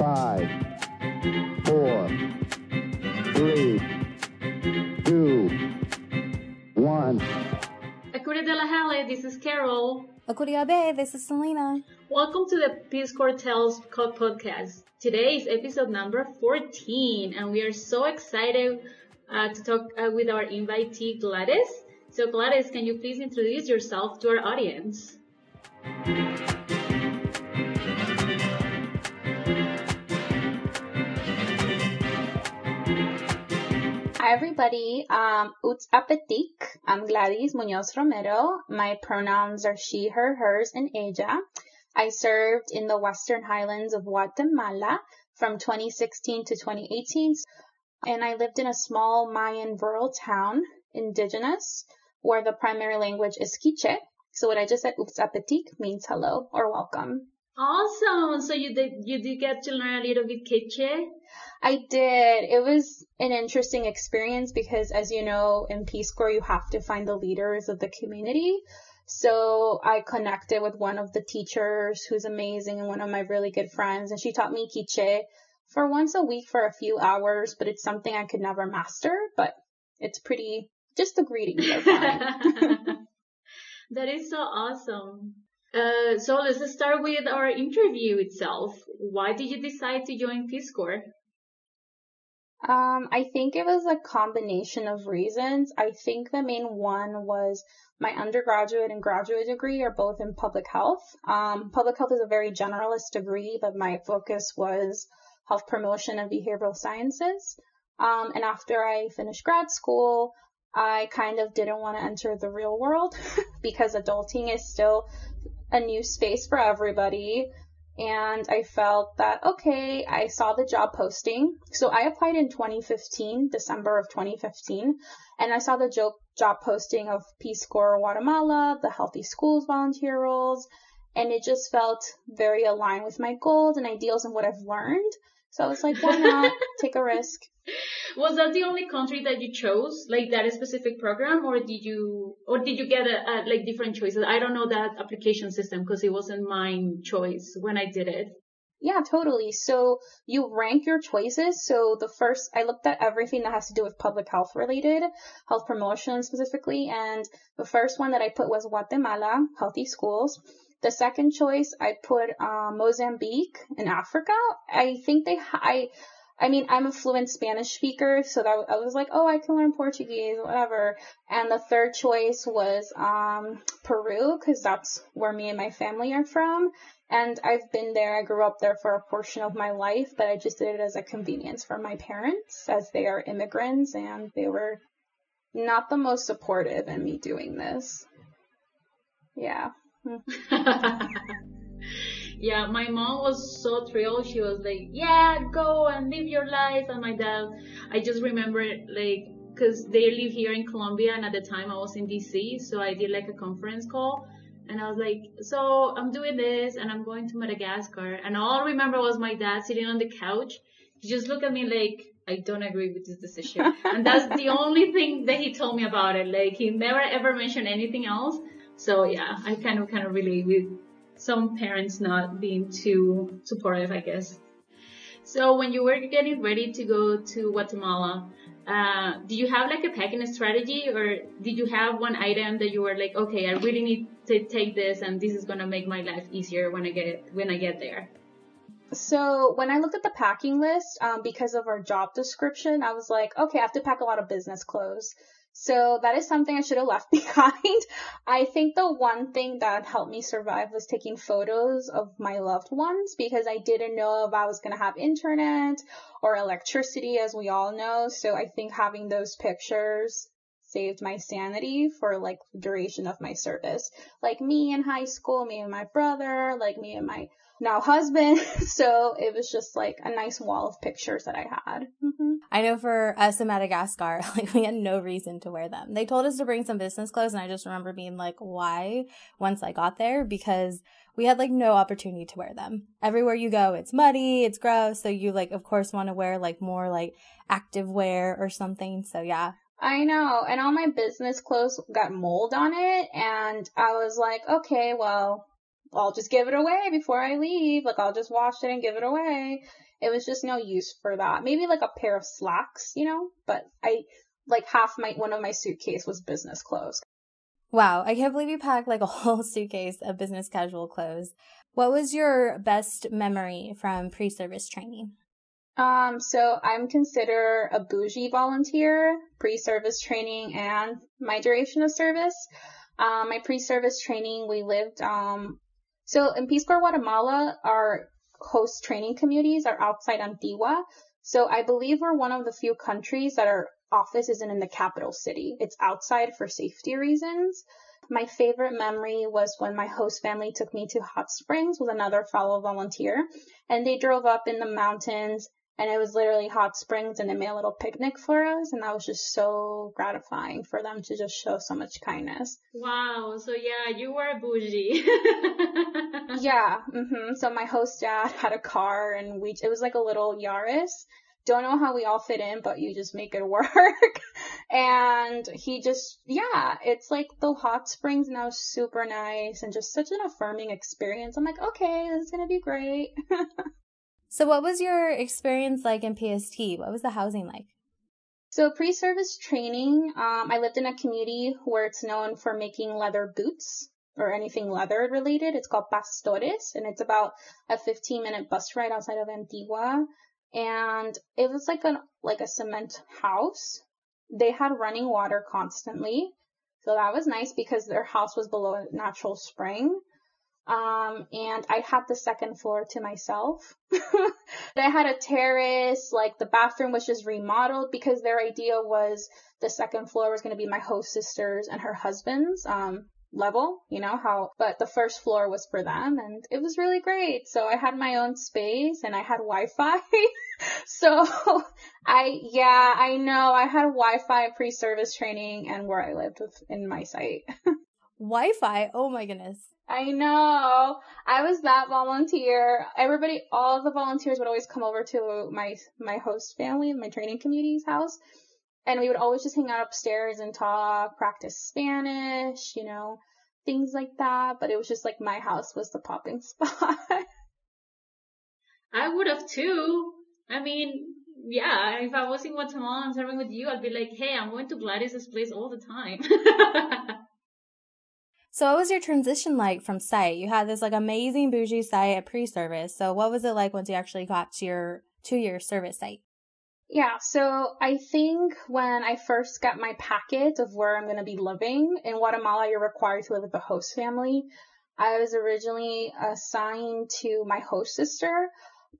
Five, four, three, two, one. Akure de la Halle, this is Carol. Akuriabe, this is Selena. Welcome to the Peace Corps Tells podcast. Today is episode number 14, and we are so excited uh, to talk uh, with our invitee, Gladys. So, Gladys, can you please introduce yourself to our audience? Everybody, um, Uts Apetik. I'm Gladys Munoz Romero. My pronouns are she, her, hers, and ella. I served in the Western Highlands of Guatemala from 2016 to 2018, and I lived in a small Mayan rural town, indigenous, where the primary language is Quiche. So what I just said, Uts Apetik, means hello or welcome. Awesome! So you did you did get to learn a little bit Quechua? I did. It was an interesting experience because, as you know, in Peace Corps, you have to find the leaders of the community. So I connected with one of the teachers who's amazing and one of my really good friends, and she taught me Quiche for once a week for a few hours, but it's something I could never master, but it's pretty, just the greetings are fine. that is so awesome. Uh, so let's start with our interview itself. Why did you decide to join Peace Corps? Um, I think it was a combination of reasons. I think the main one was my undergraduate and graduate degree are both in public health. Um, public health is a very generalist degree, but my focus was health promotion and behavioral sciences. Um, and after I finished grad school, I kind of didn't want to enter the real world because adulting is still a new space for everybody and I felt that, okay, I saw the job posting. So I applied in 2015, December of 2015, and I saw the job, job posting of Peace Corps Guatemala, the Healthy Schools volunteer roles, and it just felt very aligned with my goals and ideals and what I've learned. So I was like, why not take a risk? Was that the only country that you chose, like that specific program, or did you, or did you get a, a like different choices? I don't know that application system because it wasn't my choice when I did it. Yeah, totally. So you rank your choices. So the first, I looked at everything that has to do with public health related, health promotion specifically, and the first one that I put was Guatemala, healthy schools. The second choice, I put uh, Mozambique in Africa. I think they, I, I mean, I'm a fluent Spanish speaker, so that I was like, oh, I can learn Portuguese, whatever. And the third choice was um, Peru, because that's where me and my family are from. And I've been there. I grew up there for a portion of my life, but I just did it as a convenience for my parents, as they are immigrants, and they were not the most supportive in me doing this. Yeah. yeah, my mom was so thrilled. She was like, "Yeah, go and live your life." And my dad, I just remember like, cause they live here in Colombia, and at the time I was in DC, so I did like a conference call, and I was like, "So I'm doing this, and I'm going to Madagascar." And all I remember was my dad sitting on the couch. He just looked at me like, I don't agree with this decision. and that's the only thing that he told me about it. Like he never ever mentioned anything else. So yeah, I kind of kind of relate with some parents not being too supportive, I guess. So when you were getting ready to go to Guatemala, uh, did you have like a packing strategy or did you have one item that you were like, okay, I really need to take this and this is going to make my life easier when I get, when I get there? So when I looked at the packing list, um, because of our job description, I was like, okay, I have to pack a lot of business clothes. So that is something I should have left behind. I think the one thing that helped me survive was taking photos of my loved ones because I didn't know if I was going to have internet or electricity as we all know. So I think having those pictures saved my sanity for like the duration of my service. Like me in high school, me and my brother, like me and my now husband. So it was just like a nice wall of pictures that I had. Mm-hmm. I know for us in Madagascar, like we had no reason to wear them. They told us to bring some business clothes, and I just remember being like, why? Once I got there, because we had like no opportunity to wear them. Everywhere you go, it's muddy, it's gross. So you like, of course, want to wear like more like active wear or something. So yeah, I know. And all my business clothes got mold on it. And I was like, okay, well, I'll just give it away before I leave. Like I'll just wash it and give it away. It was just no use for that. Maybe like a pair of slacks, you know, but I like half my one of my suitcase was business clothes. Wow, I can't believe you packed like a whole suitcase of business casual clothes. What was your best memory from pre-service training? Um, so I'm considered a bougie volunteer, pre-service training and my duration of service. Um, my pre-service training, we lived, um, so in Peace Corps Guatemala, our host training communities are outside Antigua. So I believe we're one of the few countries that our office isn't in the capital city. It's outside for safety reasons. My favorite memory was when my host family took me to Hot Springs with another fellow volunteer and they drove up in the mountains and it was literally hot springs and they made a little picnic for us and that was just so gratifying for them to just show so much kindness. Wow so yeah you were bougie. Yeah hmm so my host dad had a car and we it was like a little yaris. Don't know how we all fit in but you just make it work. And he just yeah it's like the hot springs now super nice and just such an affirming experience. I'm like okay this is gonna be great So, what was your experience like in PST? What was the housing like? So, pre service training, um, I lived in a community where it's known for making leather boots or anything leather related. It's called Pastores, and it's about a 15 minute bus ride outside of Antigua. And it was like a like a cement house. They had running water constantly. So that was nice because their house was below a natural spring. Um, and I had the second floor to myself. I had a terrace, like the bathroom was just remodeled because their idea was the second floor was going to be my host sister's and her husband's, um, level, you know, how, but the first floor was for them and it was really great. So I had my own space and I had Wi-Fi. so I, yeah, I know I had Wi-Fi pre-service training and where I lived in my site. Wi-Fi? Oh my goodness. I know. I was that volunteer. Everybody, all the volunteers would always come over to my my host family, my training community's house, and we would always just hang out upstairs and talk, practice Spanish, you know, things like that. But it was just like my house was the popping spot. I would have too. I mean, yeah, if I was in Guatemala and serving with you, I'd be like, hey, I'm going to Gladys's place all the time. So what was your transition like from site? You had this like amazing bougie site at pre-service. So what was it like once you actually got to your two-year service site? Yeah, so I think when I first got my packet of where I'm going to be living in Guatemala, you're required to live with the host family. I was originally assigned to my host sister,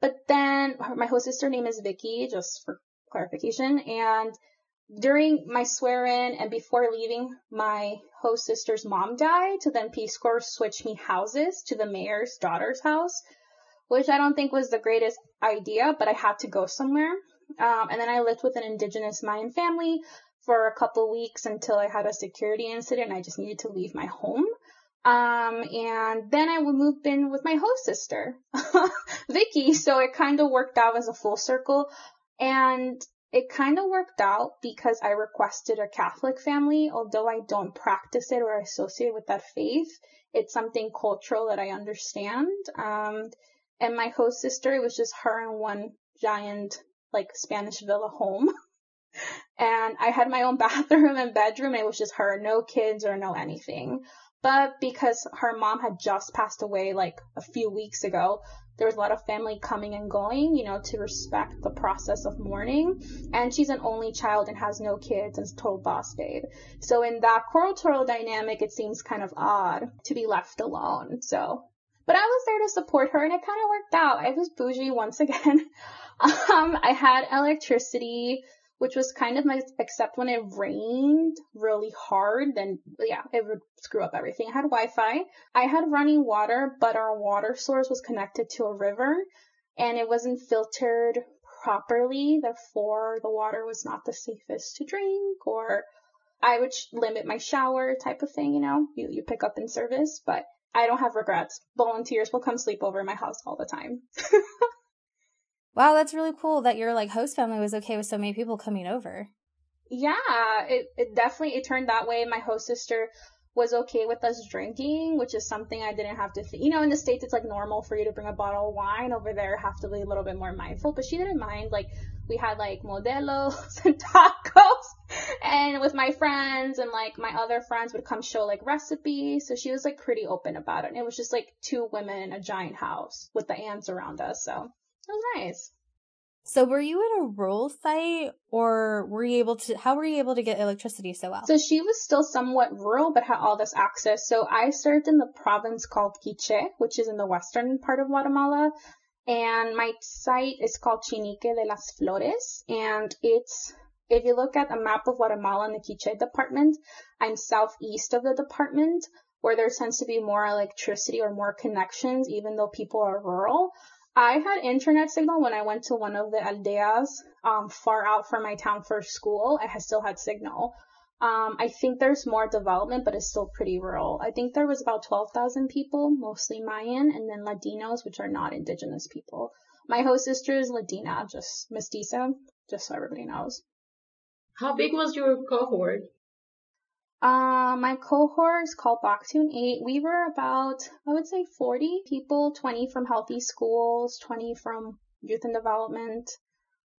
but then my host sister name is Vicky, just for clarification, and during my swear in and before leaving, my host sister's mom died. So then Peace Corps switched me houses to the mayor's daughter's house, which I don't think was the greatest idea, but I had to go somewhere. Um, and then I lived with an indigenous Mayan family for a couple weeks until I had a security incident I just needed to leave my home. Um, and then I moved in with my host sister, Vicky. So it kind of worked out as a full circle. And it kind of worked out because I requested a Catholic family, although I don't practice it or associate with that faith. It's something cultural that I understand. Um, and my host sister, it was just her and one giant, like, Spanish villa home. and I had my own bathroom and bedroom, and it was just her, no kids or no anything. But because her mom had just passed away like a few weeks ago, there was a lot of family coming and going, you know, to respect the process of mourning. And she's an only child and has no kids and is total boss babe. So in that cultural dynamic, it seems kind of odd to be left alone. So, but I was there to support her and it kind of worked out. I was bougie once again. um, I had electricity which was kind of nice, except when it rained really hard, then yeah, it would screw up everything. I had Wi-Fi. I had running water, but our water source was connected to a river and it wasn't filtered properly. Therefore, the water was not the safest to drink or I would limit my shower type of thing, you know, you, you pick up in service, but I don't have regrets. Volunteers will come sleep over my house all the time. Wow, that's really cool that your like host family was okay with so many people coming over. Yeah, it, it definitely it turned that way. My host sister was okay with us drinking, which is something I didn't have to think. You know, in the States, it's like normal for you to bring a bottle of wine. Over there, have to be a little bit more mindful. But she didn't mind. Like, we had like modelos and tacos. And with my friends and like my other friends would come show like recipes. So she was like pretty open about it. And it was just like two women in a giant house with the aunts around us. So was nice. So were you at a rural site or were you able to how were you able to get electricity so well? So she was still somewhat rural but had all this access. So I served in the province called Quiche, which is in the western part of Guatemala. And my site is called Chinique de las Flores. And it's if you look at a map of Guatemala in the Quiche department, I'm southeast of the department where there tends to be more electricity or more connections, even though people are rural. I had internet signal when I went to one of the aldeas um, far out from my town for school. I still had signal. Um, I think there's more development, but it's still pretty rural. I think there was about 12,000 people, mostly Mayan, and then Latinos, which are not indigenous people. My host sister is Latina, just mestiza, just so everybody knows. How big was your cohort? Uh, my cohort is called Baktun 8. We were about, I would say 40 people, 20 from healthy schools, 20 from youth and development.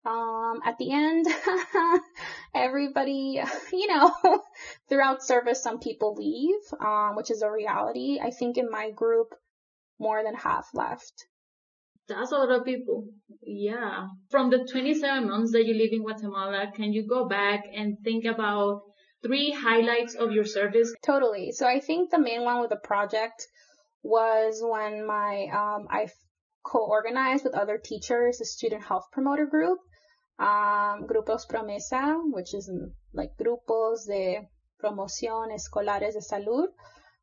Um, at the end, everybody, you know, throughout service, some people leave, um, which is a reality. I think in my group, more than half left. That's a lot of people. Yeah. From the 27 months that you live in Guatemala, can you go back and think about three highlights of your service? Totally. So I think the main one with the project was when my um, I co-organized with other teachers a student health promoter group, um, Grupos Promesa, which is like grupos de promoción escolares de salud,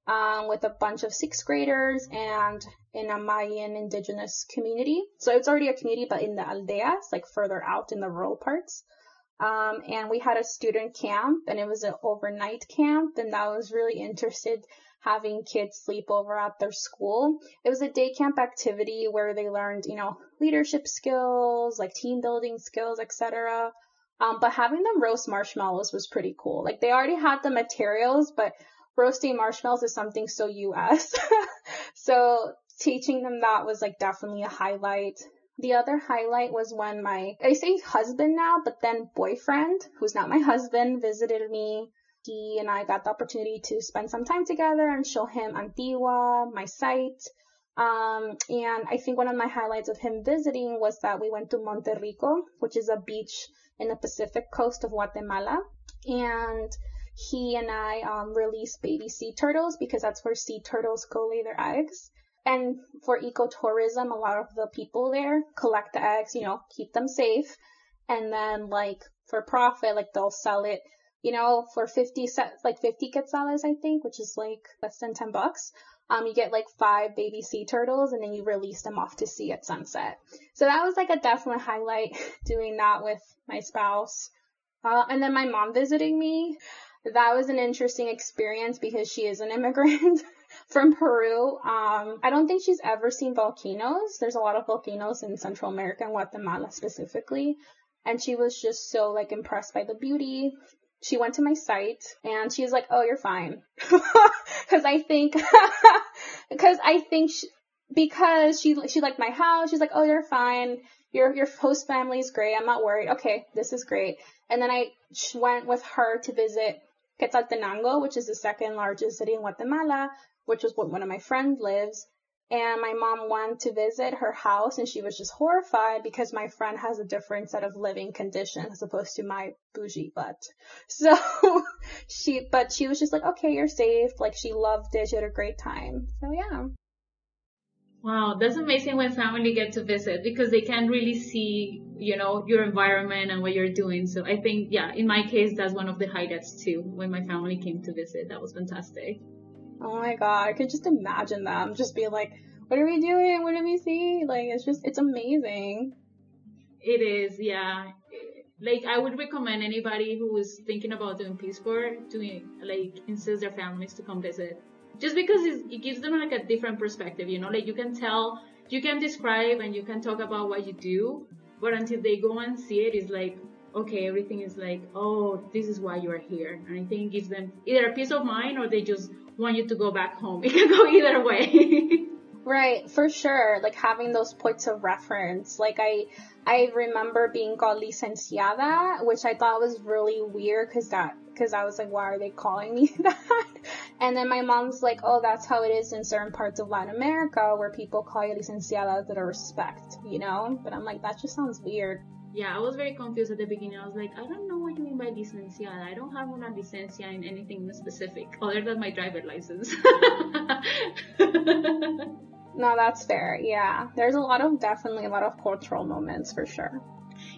um, with a bunch of sixth graders and in a Mayan indigenous community. So it's already a community, but in the aldeas, like further out in the rural parts. Um, and we had a student camp and it was an overnight camp and that was really interested having kids sleep over at their school. It was a day camp activity where they learned, you know, leadership skills, like team building skills, etc. Um, but having them roast marshmallows was pretty cool. Like they already had the materials, but roasting marshmallows is something so US. so teaching them that was like definitely a highlight. The other highlight was when my, I say husband now, but then boyfriend, who's not my husband, visited me. He and I got the opportunity to spend some time together and show him Antigua, my site. Um, and I think one of my highlights of him visiting was that we went to Monterrico, which is a beach in the Pacific coast of Guatemala. And he and I um, released baby sea turtles because that's where sea turtles go lay their eggs. And for ecotourism, a lot of the people there collect the eggs, you know, keep them safe. And then like for profit, like they'll sell it, you know, for 50 cents, like 50 quetzales, I think, which is like less than 10 bucks. Um, you get like five baby sea turtles and then you release them off to sea at sunset. So that was like a definite highlight doing that with my spouse. Uh, and then my mom visiting me. That was an interesting experience because she is an immigrant. from Peru. Um, I don't think she's ever seen volcanoes. There's a lot of volcanoes in Central America and Guatemala specifically. And she was just so like impressed by the beauty. She went to my site and she was like, "Oh, you're fine," because I think, because I think she, because she she liked my house. She's like, "Oh, you're fine. Your your host family is great. I'm not worried. Okay, this is great." And then I went with her to visit Quetzaltenango, which is the second largest city in Guatemala, which is what one of my friends lives. And my mom went to visit her house and she was just horrified because my friend has a different set of living conditions as opposed to my bougie butt. So she, but she was just like, okay, you're safe. Like she loved it. She had a great time. So yeah. Wow, that's amazing when family get to visit because they can really see, you know, your environment and what you're doing. So I think, yeah, in my case, that's one of the highlights too. When my family came to visit, that was fantastic. Oh my god, I could just imagine them just being like, what are we doing? What do we see? Like, it's just, it's amazing. It is, yeah. Like, I would recommend anybody who is thinking about doing Peace Corps to, like, insist their families to come visit. Just because it gives them, like, a different perspective, you know? Like, you can tell, you can describe and you can talk about what you do, but until they go and see it, it's like, okay, everything is like, oh, this is why you're here. And I think it gives them either a peace of mind or they just want you to go back home. It can go either way. Right, for sure. Like having those points of reference. Like I, I remember being called licenciada, which I thought was really weird because that, because I was like, why are they calling me that? And then my mom's like, oh, that's how it is in certain parts of Latin America where people call you licenciada out of respect, you know? But I'm like, that just sounds weird. Yeah, I was very confused at the beginning. I was like, I don't know what you mean by licenciada. I don't have una licencia in anything specific other than my driver license. No, that's fair. Yeah. There's a lot of, definitely a lot of cultural moments for sure.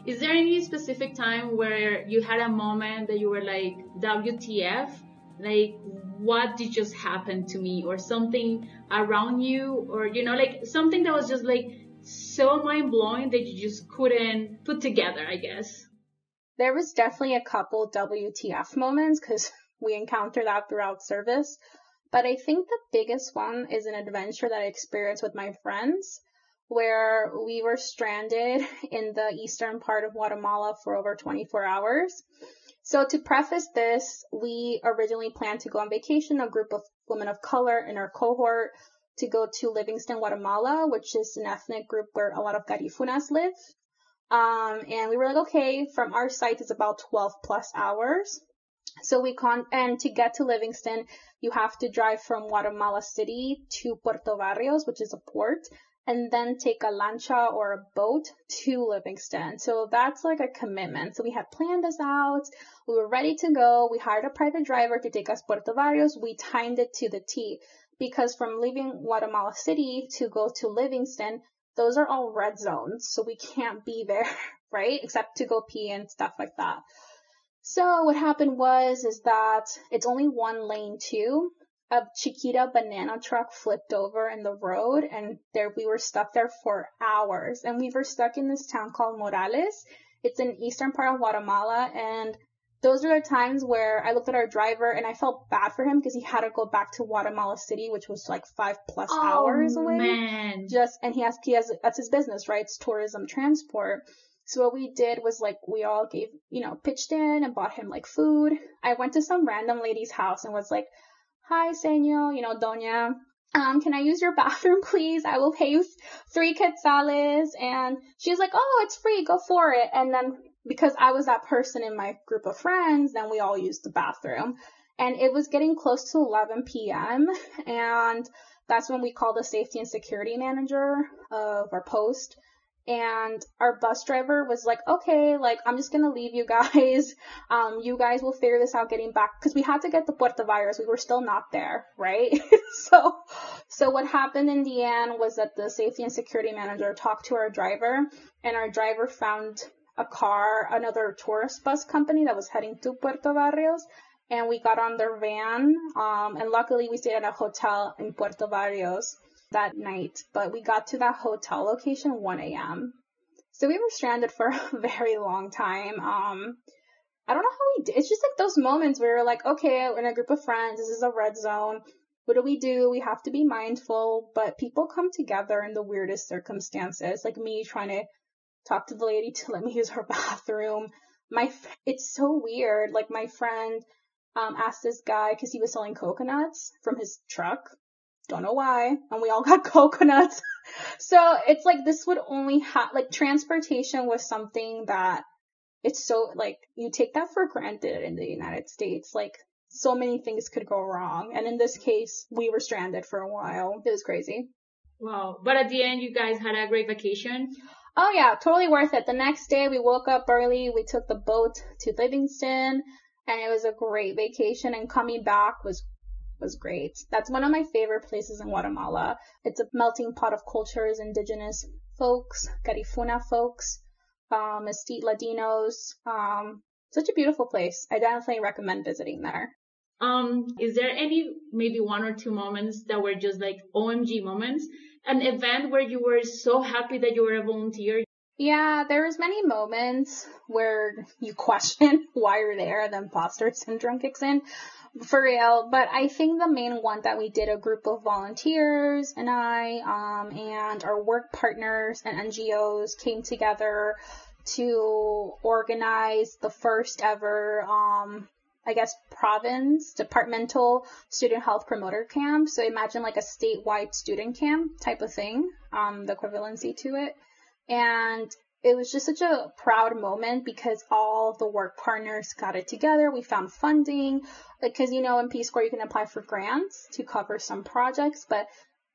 Is there any specific time where you had a moment that you were like, WTF? Like, what did just happen to me? Or something around you? Or, you know, like something that was just like so mind blowing that you just couldn't put together, I guess. There was definitely a couple WTF moments because we encountered that throughout service. But I think the biggest one is an adventure that I experienced with my friends where we were stranded in the eastern part of Guatemala for over 24 hours. So to preface this, we originally planned to go on vacation, a group of women of color in our cohort to go to Livingston, Guatemala, which is an ethnic group where a lot of Garifunas live. Um, and we were like, okay, from our site it's about 12 plus hours. So we con, and to get to Livingston, you have to drive from Guatemala City to Puerto Barrios, which is a port, and then take a lancha or a boat to Livingston. So that's like a commitment. So we had planned this out. We were ready to go. We hired a private driver to take us Puerto Barrios. We timed it to the T because from leaving Guatemala City to go to Livingston, those are all red zones. So we can't be there, right? Except to go pee and stuff like that. So what happened was, is that it's only one lane too. A Chiquita banana truck flipped over in the road and there we were stuck there for hours. And we were stuck in this town called Morales. It's in eastern part of Guatemala and those are the times where I looked at our driver and I felt bad for him because he had to go back to Guatemala City, which was like five plus oh, hours away. Man. Just and he has he has that's his business, right? It's tourism transport. So what we did was like we all gave, you know, pitched in and bought him like food. I went to some random lady's house and was like, "Hi, señor, you know, doña, um, can I use your bathroom, please? I will pay you three quetzales." And she was like, "Oh, it's free. Go for it." And then because I was that person in my group of friends, then we all used the bathroom. And it was getting close to 11 p.m. and that's when we called the safety and security manager of our post and our bus driver was like, okay, like, I'm just gonna leave you guys. Um, you guys will figure this out getting back, cause we had to get the Puerto Barrios. We were still not there, right? so, so what happened in the end was that the safety and security manager talked to our driver and our driver found a car, another tourist bus company that was heading to Puerto Barrios. And we got on their van, um, and luckily we stayed at a hotel in Puerto Barrios that night, but we got to that hotel location 1 a.m. So we were stranded for a very long time. Um, I don't know how we did. It's just like those moments where we're like, okay, we're in a group of friends. This is a red zone. What do we do? We have to be mindful, but people come together in the weirdest circumstances. Like me trying to talk to the lady to let me use her bathroom. My, it's so weird. Like my friend, um, asked this guy because he was selling coconuts from his truck don't know why. And we all got coconuts. so it's like this would only have, like transportation was something that it's so, like, you take that for granted in the United States. Like, so many things could go wrong. And in this case, we were stranded for a while. It was crazy. Wow. But at the end, you guys had a great vacation. Oh yeah, totally worth it. The next day we woke up early. We took the boat to Livingston and it was a great vacation and coming back was was great. That's one of my favorite places in Guatemala. It's a melting pot of cultures, indigenous folks, Garifuna folks, um, Latinos. Um, such a beautiful place. I definitely recommend visiting there. Um, is there any maybe one or two moments that were just like OMG moments? An event where you were so happy that you were a volunteer? Yeah, there was many moments where you question why you're there, the imposter syndrome kicks in for real. But I think the main one that we did a group of volunteers and I, um, and our work partners and NGOs came together to organize the first ever, um, I guess, province departmental student health promoter camp. So imagine like a statewide student camp type of thing, um, the equivalency to it. And it was just such a proud moment because all the work partners got it together. We found funding because, you know, in Peace Corps, you can apply for grants to cover some projects, but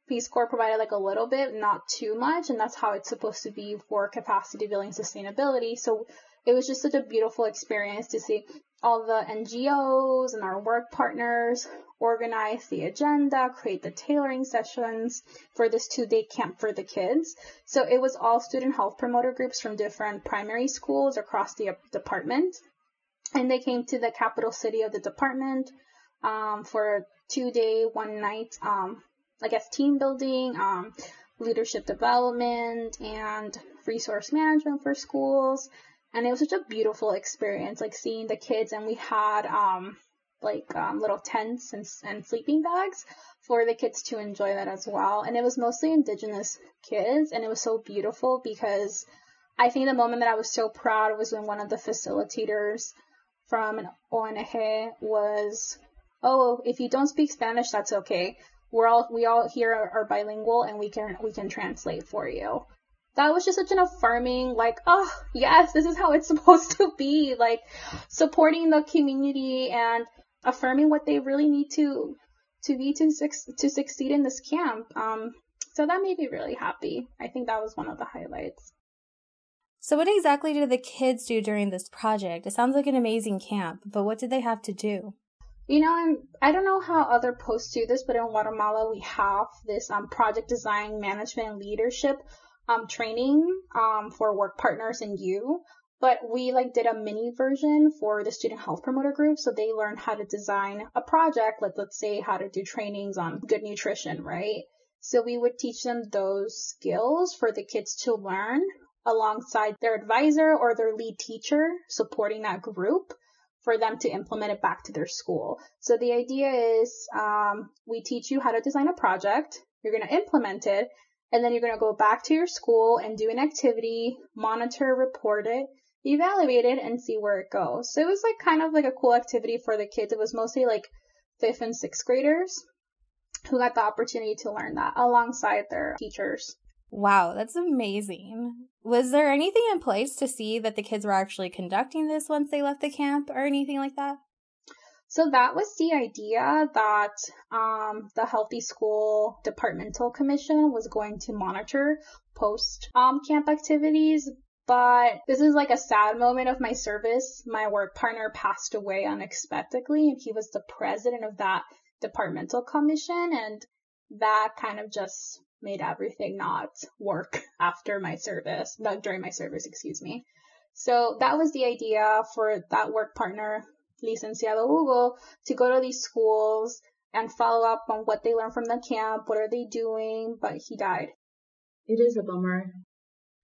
Peace Corps provided like a little bit, not too much. And that's how it's supposed to be for capacity building sustainability. So it was just such a beautiful experience to see all the NGOs and our work partners organize the agenda, create the tailoring sessions for this two day camp for the kids. So it was all student health promoter groups from different primary schools across the department. And they came to the capital city of the department um, for two day, one night, um, I guess, team building, um, leadership development, and resource management for schools and it was such a beautiful experience, like seeing the kids, and we had um like um, little tents and, and sleeping bags for the kids to enjoy that as well. And it was mostly indigenous kids, and it was so beautiful because I think the moment that I was so proud was when one of the facilitators from an ONG was, "Oh, if you don't speak Spanish, that's okay. We're all we all here are, are bilingual, and we can we can translate for you." That was just such an affirming, like, oh, yes, this is how it's supposed to be. Like, supporting the community and affirming what they really need to, to be to, to succeed in this camp. Um, so that made me really happy. I think that was one of the highlights. So, what exactly did the kids do during this project? It sounds like an amazing camp, but what did they have to do? You know, I'm, I don't know how other posts do this, but in Guatemala we have this um, project design management leadership um, training um, for work partners and you, but we like did a mini version for the student health promoter group. So they learned how to design a project, like let's say how to do trainings on good nutrition, right? So we would teach them those skills for the kids to learn alongside their advisor or their lead teacher supporting that group for them to implement it back to their school. So the idea is um, we teach you how to design a project. You're going to implement it and then you're going to go back to your school and do an activity, monitor, report it, evaluate it, and see where it goes. So it was like kind of like a cool activity for the kids. It was mostly like fifth and sixth graders who got the opportunity to learn that alongside their teachers. Wow, that's amazing. Was there anything in place to see that the kids were actually conducting this once they left the camp or anything like that? So that was the idea that um, the Healthy School Departmental Commission was going to monitor post um, camp activities. But this is like a sad moment of my service. My work partner passed away unexpectedly, and he was the president of that departmental commission, and that kind of just made everything not work after my service, not during my service, excuse me. So that was the idea for that work partner Licenciado Hugo to go to these schools and follow up on what they learned from the camp, what are they doing, but he died. It is a bummer.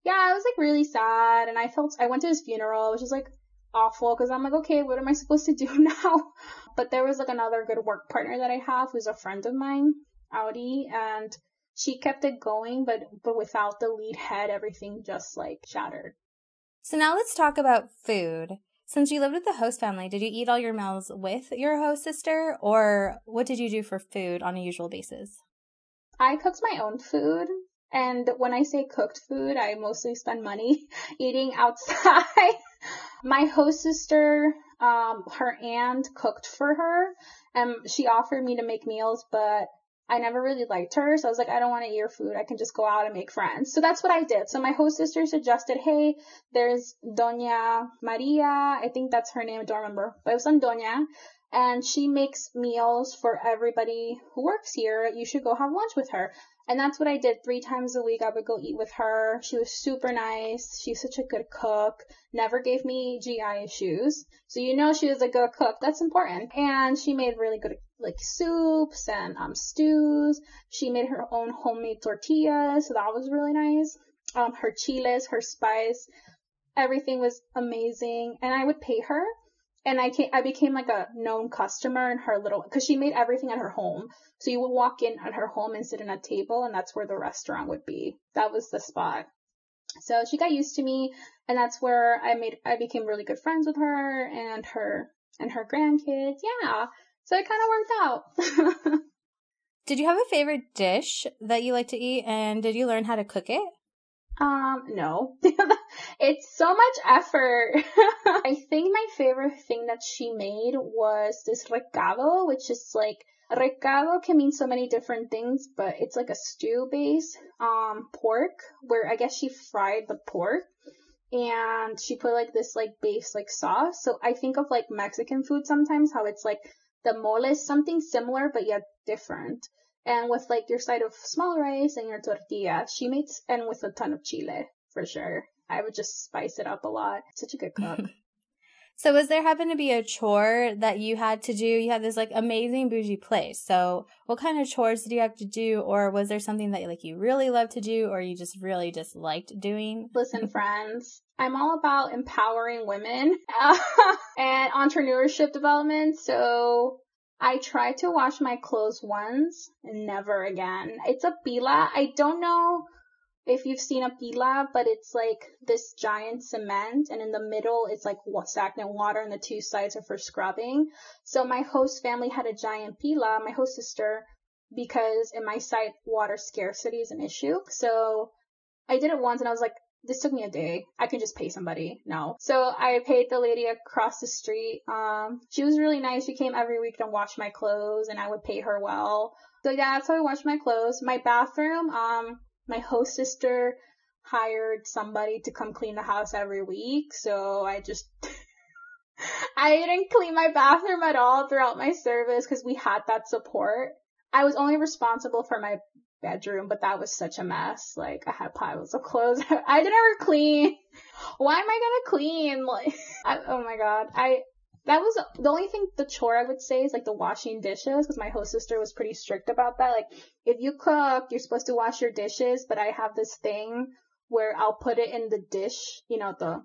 Yeah, I was like really sad and I felt, I went to his funeral, which is like awful because I'm like, okay, what am I supposed to do now? But there was like another good work partner that I have who's a friend of mine, Audi, and she kept it going, but, but without the lead head, everything just like shattered. So now let's talk about food. Since you lived with the host family, did you eat all your meals with your host sister, or what did you do for food on a usual basis? I cooked my own food. And when I say cooked food, I mostly spend money eating outside. my host sister, um, her aunt cooked for her and she offered me to make meals, but I never really liked her. So I was like, I don't want to eat your food. I can just go out and make friends. So that's what I did. So my host sister suggested, hey, there's Doña Maria. I think that's her name. I don't remember, but it was on Doña. And she makes meals for everybody who works here. You should go have lunch with her. And that's what I did three times a week. I would go eat with her. She was super nice. She's such a good cook. Never gave me GI issues. So you know she was a good cook. That's important. And she made really good like soups and um, stews. She made her own homemade tortillas, so that was really nice. Um, her chiles, her spice, everything was amazing. And I would pay her, and I came, I became like a known customer in her little, cause she made everything at her home. So you would walk in at her home and sit in a table, and that's where the restaurant would be. That was the spot. So she got used to me and that's where I made I became really good friends with her and her and her grandkids. Yeah. So it kind of worked out. did you have a favorite dish that you like to eat and did you learn how to cook it? Um, no. it's so much effort. I think my favorite thing that she made was this recado, which is like recado can mean so many different things, but it's like a stew base um pork where I guess she fried the pork and she put like this like base like sauce. So I think of like Mexican food sometimes how it's like the mole is something similar but yet different and with like your side of small rice and your tortilla. She makes and with a ton of chile for sure. I would just spice it up a lot. Such a good cook. so was there happen to be a chore that you had to do? You had this like amazing bougie place. So what kind of chores did you have to do or was there something that like you really loved to do or you just really just liked doing? Listen, friends, I'm all about empowering women and entrepreneurship development. So I tried to wash my clothes once and never again. It's a pila. I don't know if you've seen a pila, but it's like this giant cement and in the middle it's like stagnant water and the two sides are for scrubbing. So my host family had a giant pila, my host sister, because in my site water scarcity is an issue. So I did it once and I was like, this took me a day. I can just pay somebody. No. So I paid the lady across the street. Um, she was really nice. She came every week to wash my clothes and I would pay her well. So yeah, that's how I wash my clothes. My bathroom, um, my host sister hired somebody to come clean the house every week. So I just, I didn't clean my bathroom at all throughout my service because we had that support. I was only responsible for my bedroom, but that was such a mess. Like I had piles of clothes. I didn't ever clean. Why am I gonna clean? Like, I, oh my god. I, that was the only thing, the chore I would say is like the washing dishes, because my host sister was pretty strict about that. Like, if you cook, you're supposed to wash your dishes, but I have this thing where I'll put it in the dish, you know, the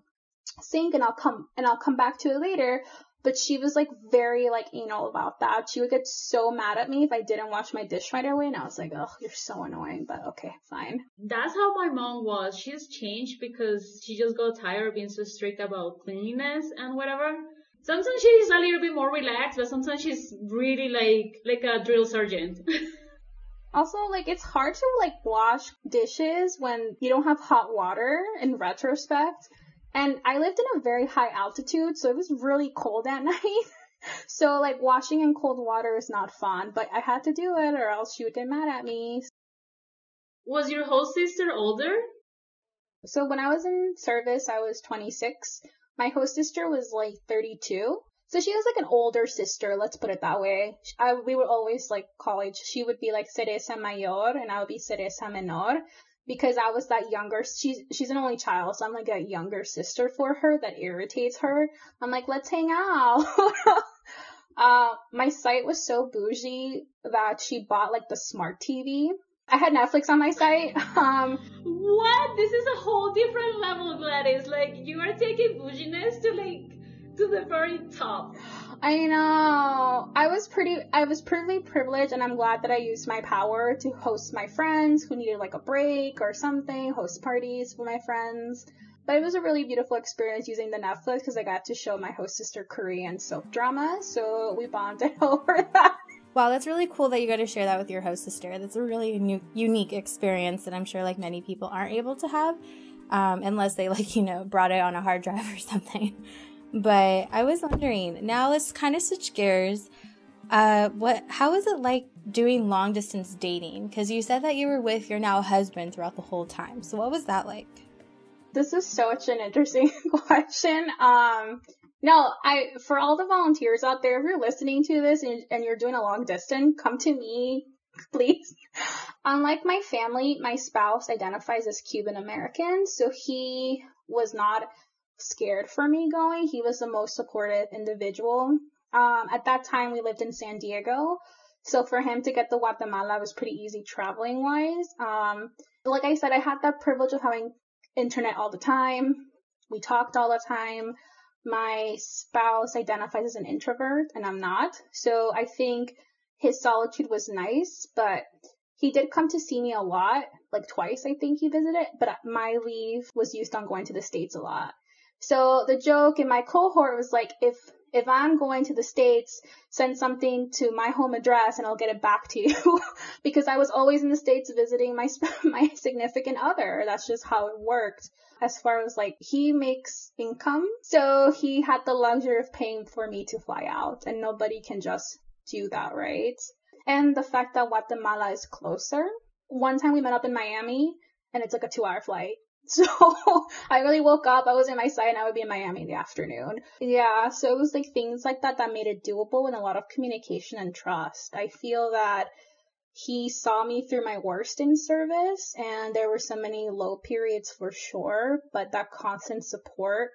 sink and I'll come, and I'll come back to it later. But she was like very like anal about that. She would get so mad at me if I didn't wash my dish right away. And I was like, oh, you're so annoying, but okay, fine. That's how my mom was. She's changed because she just got tired of being so strict about cleanliness and whatever. Sometimes she's a little bit more relaxed, but sometimes she's really like, like a drill sergeant. Also, like, it's hard to, like, wash dishes when you don't have hot water in retrospect. And I lived in a very high altitude, so it was really cold at night. so like washing in cold water is not fun, but I had to do it or else she would get mad at me. Was your host sister older? So when I was in service, I was 26. My host sister was like 32. So she was like an older sister, let's put it that way. I, we were always like college. She would be like Cereza Mayor and I would be Cereza Menor because I was that younger. She's she's an only child, so I'm like a younger sister for her that irritates her. I'm like, let's hang out. uh, my site was so bougie that she bought like the smart TV. I had Netflix on my site. Um, what? This is a whole different level, Gladys. Like you are taking bouginess to like to the very top. I know. I was pretty, I was pretty privileged and I'm glad that I used my power to host my friends who needed like a break or something, host parties for my friends. But it was a really beautiful experience using the Netflix because I got to show my host sister Korean soap drama. So we bonded over that. Wow, that's really cool that you got to share that with your host sister. That's a really new, unique experience that I'm sure like many people aren't able to have um, unless they like, you know, brought it on a hard drive or something. But I was wondering, now let's kind of switch gears. Uh, what, how is it like doing long distance dating? Because you said that you were with your now husband throughout the whole time. So what was that like? This is such an interesting question. Um, no, I, for all the volunteers out there, if you're listening to this and, and you're doing a long distance, come to me, please. Unlike my family, my spouse identifies as Cuban American, so he was not scared for me going. He was the most supportive individual. Um, at that time, we lived in San Diego. So for him to get to Guatemala was pretty easy traveling wise. Um, like I said, I had that privilege of having internet all the time. We talked all the time. My spouse identifies as an introvert and I'm not. So I think his solitude was nice, but He did come to see me a lot, like twice, I think he visited, but my leave was used on going to the States a lot. So the joke in my cohort was like, if if I'm going to the States, send something to my home address and I'll get it back to you. because I was always in the States visiting my, my significant other. That's just how it worked. As far as like, he makes income. So he had the luxury of paying for me to fly out and nobody can just do that, right? And the fact that Guatemala is closer. One time we met up in Miami and it's like a two hour flight. So I really woke up, I was in my site and I would be in Miami in the afternoon. Yeah, so it was like things like that that made it doable and a lot of communication and trust. I feel that he saw me through my worst in service and there were so many low periods for sure, but that constant support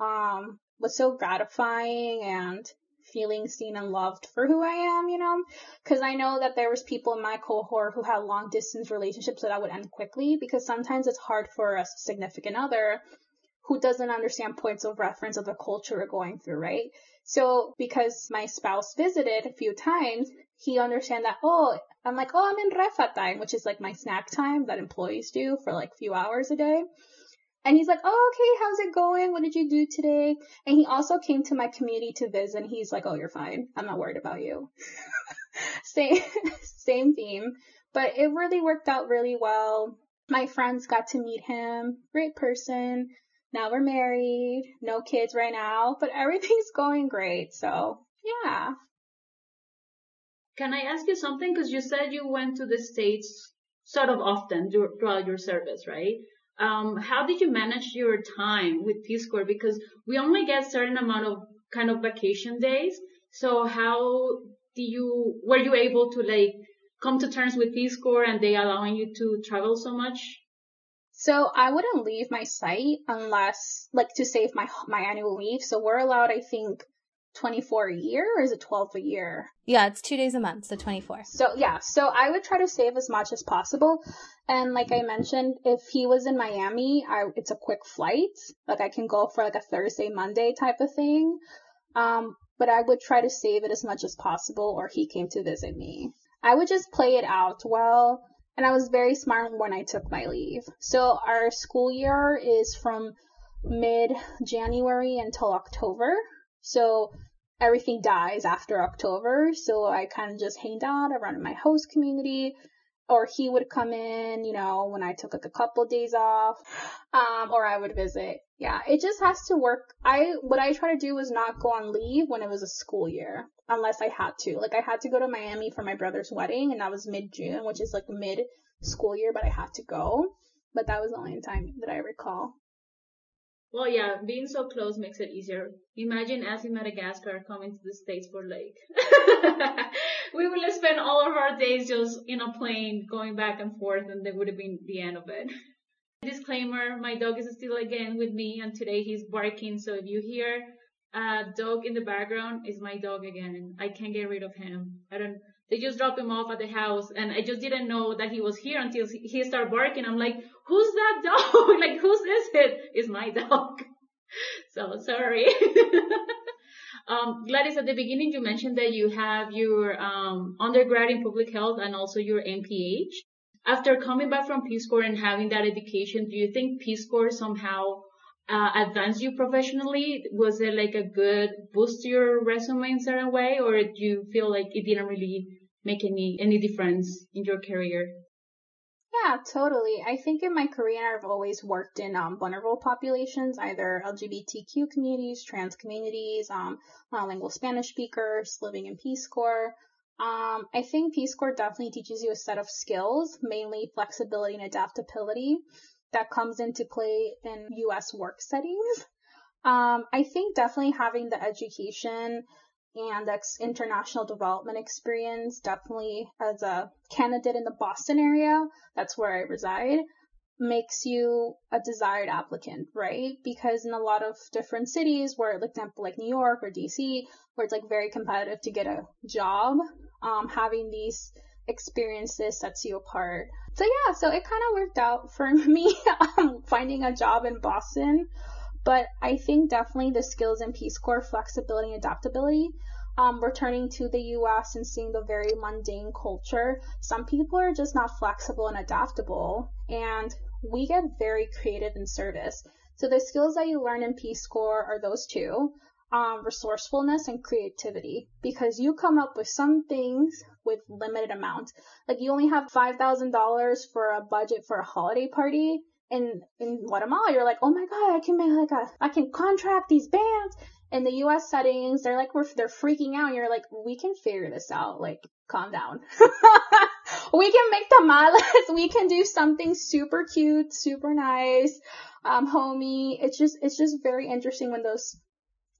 um was so gratifying and feeling seen and loved for who I am, you know? Cause I know that there was people in my cohort who had long distance relationships that I would end quickly because sometimes it's hard for a significant other who doesn't understand points of reference of the culture we're going through, right? So because my spouse visited a few times, he understand that, oh, I'm like, oh, I'm in refa time, which is like my snack time that employees do for like few hours a day. And he's like, oh, okay, how's it going? What did you do today? And he also came to my community to visit and he's like, oh, you're fine. I'm not worried about you. same, same theme, but it really worked out really well. My friends got to meet him. Great person. Now we're married. No kids right now, but everything's going great. So yeah. Can I ask you something? Cause you said you went to the States sort of often throughout your service, right? Um, how did you manage your time with Peace Corps? Because we only get certain amount of kind of vacation days. So how do you, were you able to like come to terms with Peace Corps and they allowing you to travel so much? So I wouldn't leave my site unless, like, to save my my annual leave. So we're allowed, I think, 24 a year or is it 12 a year? Yeah, it's two days a month, so 24. So yeah, so I would try to save as much as possible. And like I mentioned, if he was in Miami, I, it's a quick flight. Like I can go for like a Thursday, Monday type of thing. Um, but I would try to save it as much as possible or he came to visit me. I would just play it out well. And I was very smart when I took my leave. So our school year is from mid January until October. So everything dies after October. So I kind of just hanged out around my host community. Or he would come in, you know, when I took like a couple days off, um, or I would visit. Yeah, it just has to work. I, what I try to do was not go on leave when it was a school year, unless I had to. Like I had to go to Miami for my brother's wedding and that was mid-June, which is like mid school year, but I had to go. But that was the only time that I recall. Well, yeah, being so close makes it easier. Imagine us in Madagascar coming to the States for like, we would have spent all of our days just in a plane going back and forth and that would have been the end of it. Disclaimer, my dog is still again with me and today he's barking. So if you hear a dog in the background, is my dog again. I can't get rid of him. I don't, they just dropped him off at the house and I just didn't know that he was here until he started barking. I'm like, who's that dog? like, whose is it? It's my dog. so sorry. um, Gladys, at the beginning you mentioned that you have your um, undergrad in public health and also your MPH. After coming back from Peace Corps and having that education, do you think Peace Corps somehow uh, advanced you professionally? Was it like a good boost to your resume in certain way, or do you feel like it didn't really make any any difference in your career? Yeah, totally. I think in my career I've always worked in um, vulnerable populations, either LGBTQ communities, trans communities, um, monolingual Spanish speakers, living in Peace Corps. Um, I think Peace Corps definitely teaches you a set of skills, mainly flexibility and adaptability, that comes into play in U.S. work settings. Um, I think definitely having the education and ex- international development experience, definitely as a candidate in the Boston area, that's where I reside, makes you a desired applicant, right? Because in a lot of different cities where, like example, like New York or DC, where it's like very competitive to get a job, um, having these experiences sets you apart. So yeah, so it kind of worked out for me um, finding a job in Boston. But I think definitely the skills in Peace Corps, flexibility and adaptability um, returning to the US and seeing the very mundane culture, some people are just not flexible and adaptable. And we get very creative in service. So the skills that you learn in Peace Corps are those two. Um, resourcefulness and creativity because you come up with some things with limited amount. Like you only have $5,000 for a budget for a holiday party in, in Guatemala. You're like, oh my God, I can make like a, I can contract these bands in the US settings, they're like, we're, they're freaking out. And you're like, we can figure this out. Like, calm down. we can make tamales. We can do something super cute, super nice, um, homey. It's just, it's just very interesting when those,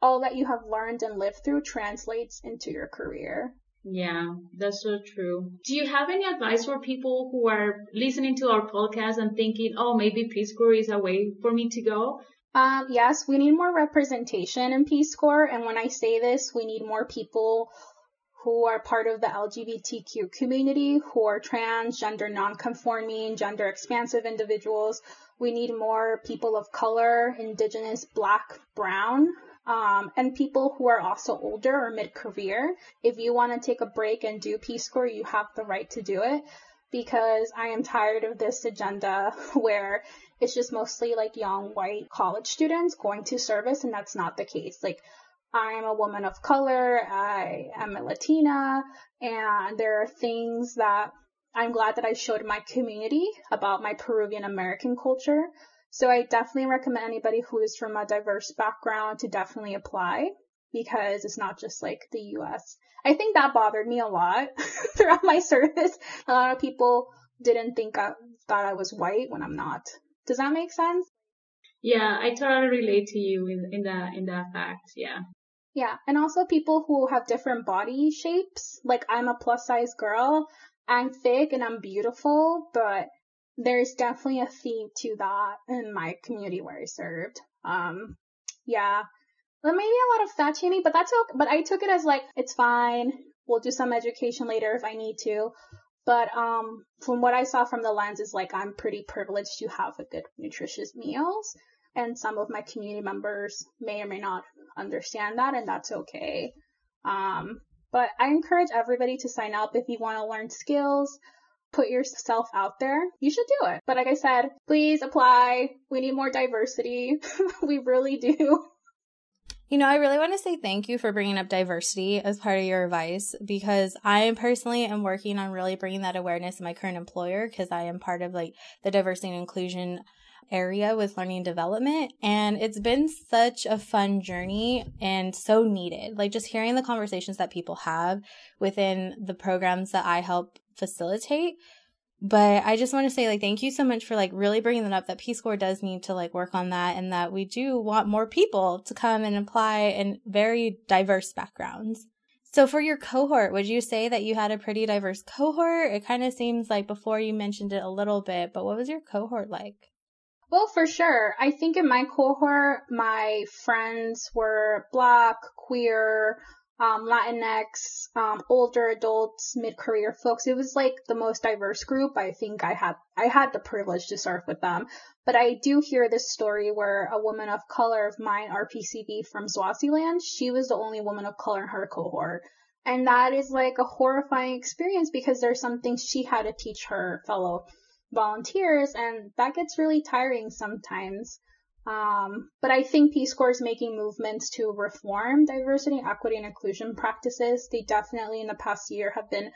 all that you have learned and lived through translates into your career. Yeah, that's so true. Do you have any advice for people who are listening to our podcast and thinking, oh, maybe Peace Corps is a way for me to go? Um, yes, we need more representation in Peace Corps. And when I say this, we need more people who are part of the LGBTQ community, who are trans, gender nonconforming, gender expansive individuals. We need more people of color, indigenous, black, brown, um, and people who are also older or mid-career. If you want to take a break and do Peace Corps, you have the right to do it because I am tired of this agenda where it's just mostly like young white college students going to service and that's not the case. Like I'm a woman of color, I am a Latina, and there are things that I'm glad that I showed my community about my Peruvian American culture. So I definitely recommend anybody who is from a diverse background to definitely apply because it's not just like the US. I think that bothered me a lot throughout my service. A lot of people didn't think I thought I was white when I'm not. Does that make sense? Yeah, I totally relate to you in, in that in that fact. Yeah. Yeah, and also people who have different body shapes. Like I'm a plus size girl. I'm thick and I'm beautiful, but there's definitely a theme to that in my community where I served. Um, yeah, maybe a lot of fat shaming, but that's okay. But I took it as like, it's fine. We'll do some education later if I need to. But, um, from what I saw from the lens is like, I'm pretty privileged to have a good, nutritious meals. And some of my community members may or may not understand that, and that's okay. Um, but I encourage everybody to sign up if you want to learn skills put yourself out there, you should do it. But like I said, please apply. We need more diversity. we really do. You know, I really want to say thank you for bringing up diversity as part of your advice because I personally am working on really bringing that awareness in my current employer because I am part of like the diversity and inclusion area with learning and development. And it's been such a fun journey and so needed. Like just hearing the conversations that people have within the programs that I help facilitate but I just want to say like thank you so much for like really bringing that up that Peace Corps does need to like work on that and that we do want more people to come and apply in very diverse backgrounds. So for your cohort, would you say that you had a pretty diverse cohort? It kind of seems like before you mentioned it a little bit, but what was your cohort like? Well, for sure. I think in my cohort, my friends were black, queer, um, Latinx, um, older adults, mid-career folks. It was like the most diverse group. I think I had, I had the privilege to serve with them. But I do hear this story where a woman of color of mine, RPCV from Swaziland, she was the only woman of color in her cohort. And that is like a horrifying experience because there's some things she had to teach her fellow volunteers and that gets really tiring sometimes. Um, but I think Peace Corps is making movements to reform diversity, equity, and inclusion practices. They definitely in the past year have been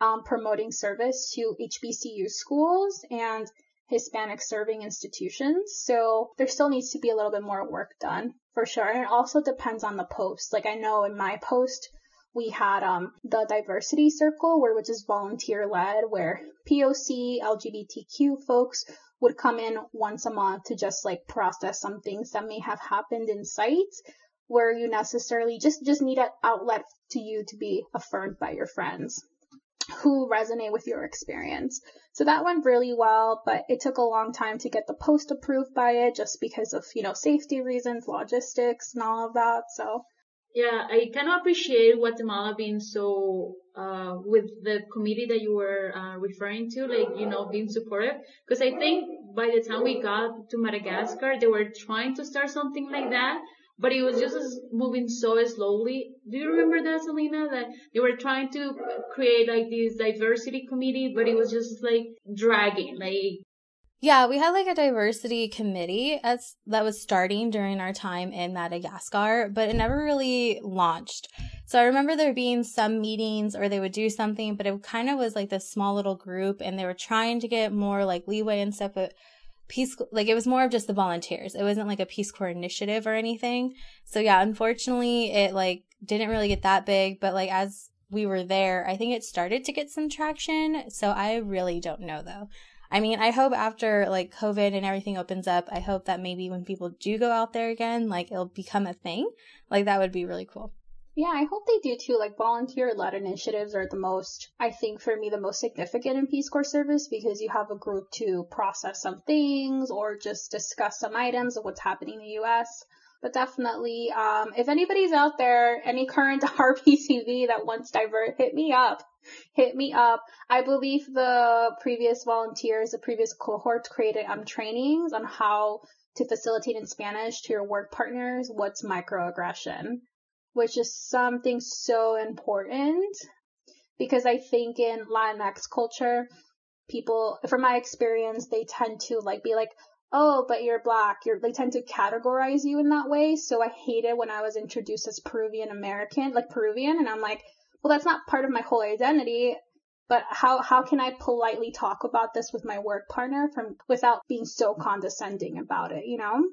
um, promoting service to HBCU schools and Hispanic serving institutions. So there still needs to be a little bit more work done for sure. And it also depends on the post. Like I know in my post, we had um, the diversity circle where which is volunteer led where POC, LGBTQ folks would come in once a month to just like process some things that may have happened in sites where you necessarily just just need an outlet to you to be affirmed by your friends who resonate with your experience. So that went really well, but it took a long time to get the post approved by it just because of, you know, safety reasons, logistics and all of that. So yeah, I kind of appreciate Guatemala being so, uh, with the committee that you were, uh, referring to, like, you know, being supportive. Cause I think by the time we got to Madagascar, they were trying to start something like that. but it was just moving so slowly. Do you remember that, Selena? That they were trying to create like this diversity committee, but it was just like dragging, like yeah, we had like a diversity committee as, that was starting during our time in Madagascar, but it never really launched. So I remember there being some meetings or they would do something, but it kind of was like this small little group and they were trying to get more like leeway and stuff, but Peace, like it was more of just the volunteers. It wasn't like a Peace Corps initiative or anything. So yeah, unfortunately it like didn't really get that big, but like as we were there, I think it started to get some traction. So I really don't know though. I mean, I hope after like COVID and everything opens up, I hope that maybe when people do go out there again, like it'll become a thing. Like that would be really cool. Yeah, I hope they do too. Like volunteer led initiatives are the most, I think for me, the most significant in Peace Corps service because you have a group to process some things or just discuss some items of what's happening in the US. But definitely, um, if anybody's out there, any current RPCV that wants to divert, hit me up hit me up. I believe the previous volunteers, the previous cohort created um, trainings on how to facilitate in Spanish to your work partners what's microaggression, which is something so important because I think in Latinx culture, people, from my experience, they tend to like be like, oh, but you're black. You're, they tend to categorize you in that way. So I hated when I was introduced as Peruvian American, like Peruvian, and I'm like, well, that's not part of my whole identity. But how, how can I politely talk about this with my work partner from, without being so condescending about it, you know?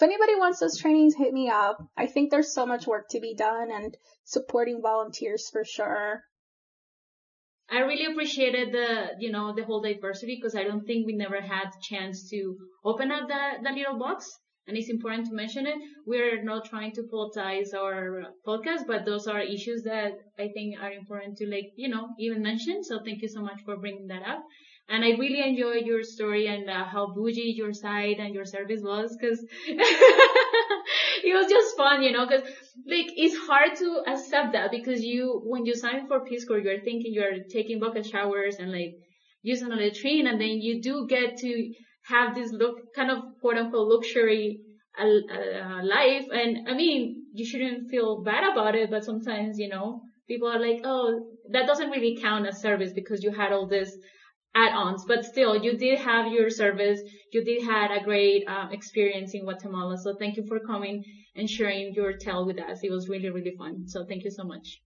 If anybody wants those trainings, hit me up. I think there's so much work to be done and supporting volunteers for sure. I really appreciated the, you know, the whole diversity because I don't think we never had chance to open up that, that little box and it's important to mention it. We're not trying to politicize our podcast, but those are issues that I think are important to like, you know, even mention. So thank you so much for bringing that up. And I really enjoyed your story and uh, how bougie your site and your service was because it was just fun, you know, because like it's hard to accept that because you, when you sign for Peace Corps, you're thinking you're taking bucket showers and like using a latrine and then you do get to have this look kind of quote unquote luxury uh, uh, life. And I mean, you shouldn't feel bad about it, but sometimes, you know, people are like, oh, that doesn't really count as service because you had all this add-ons, but still, you did have your service. You did had a great uh, experience in Guatemala. So thank you for coming and sharing your tale with us. It was really, really fun. So thank you so much.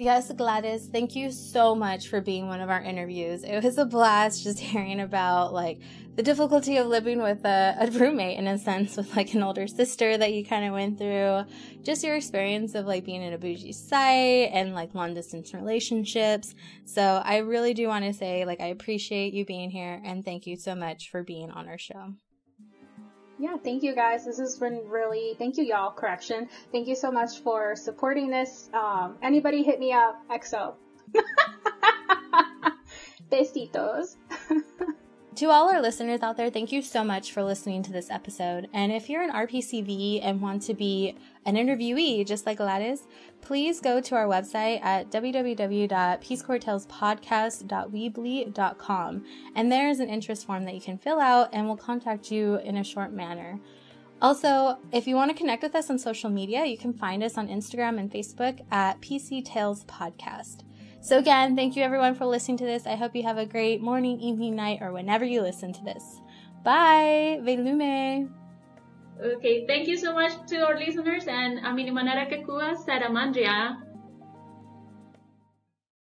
Yes, Gladys, thank you so much for being one of our interviews. It was a blast just hearing about like the difficulty of living with a, a roommate in a sense with like an older sister that you kind of went through. Just your experience of like being in a bougie site and like long distance relationships. So I really do want to say like I appreciate you being here and thank you so much for being on our show. Yeah, thank you guys. This has been really, thank you y'all, correction. Thank you so much for supporting this. Um, anybody hit me up, EXO. Besitos. To all our listeners out there, thank you so much for listening to this episode. And if you're an RPCV and want to be an interviewee, just like Gladys, please go to our website at www.peacecorptalespodcast.weebly.com. And there is an interest form that you can fill out and we'll contact you in a short manner. Also, if you want to connect with us on social media, you can find us on Instagram and Facebook at PC Tales Podcast. So, again, thank you everyone for listening to this. I hope you have a great morning, evening, night, or whenever you listen to this. Bye! Veloma! Okay, thank you so much to our listeners and a mi manera que Saramandria.